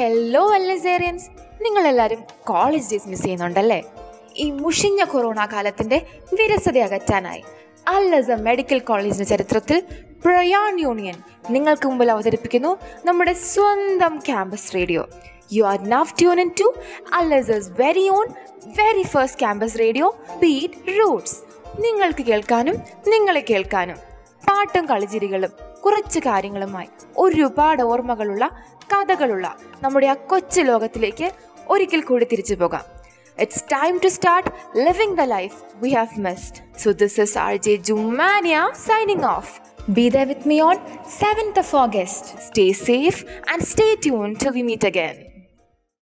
Hello വെല്ലസേറിയൻസ് നിങ്ങളെല്ലാവരും college days miss ചെയ്യുന്നുണ്ടല്ലേ? ഈ മുഷിഞ്ഞ കൊറോണ കാലത്തിന്റെ വിരസത അകറ്റാനായി അല്ലസ മെഡിക്കൽ കോളേജിന്റെ ചരിത്രത്തിൽ പ്രയാൺ യൂണിയൻ നിങ്ങൾക്ക് മുമ്പിൽ അവതരിപ്പിക്കുന്നു നമ്മുടെ സ്വന്തം campus radio you are now tune in to അല്ലസസ് very on very first campus radio beat roots നിങ്ങൾക്ക് കേൾക്കാനും നിങ്ങളെ കേൾക്കാനും പാട്ടും കളിചിരികളും കുറച്ച് കാര്യങ്ങളുമായി ഒരുപാട് ഓർമ്മകളുള്ള കഥകളുള്ള നമ്മുടെ ആ കൊച്ചു ലോകത്തിലേക്ക് ഒരിക്കൽ കൂടി തിരിച്ചു പോകാം. It's time to start living the life we have missed so this is R J Jumania signing off Be there with me on 7th of August stay safe and stay tune till we meet again.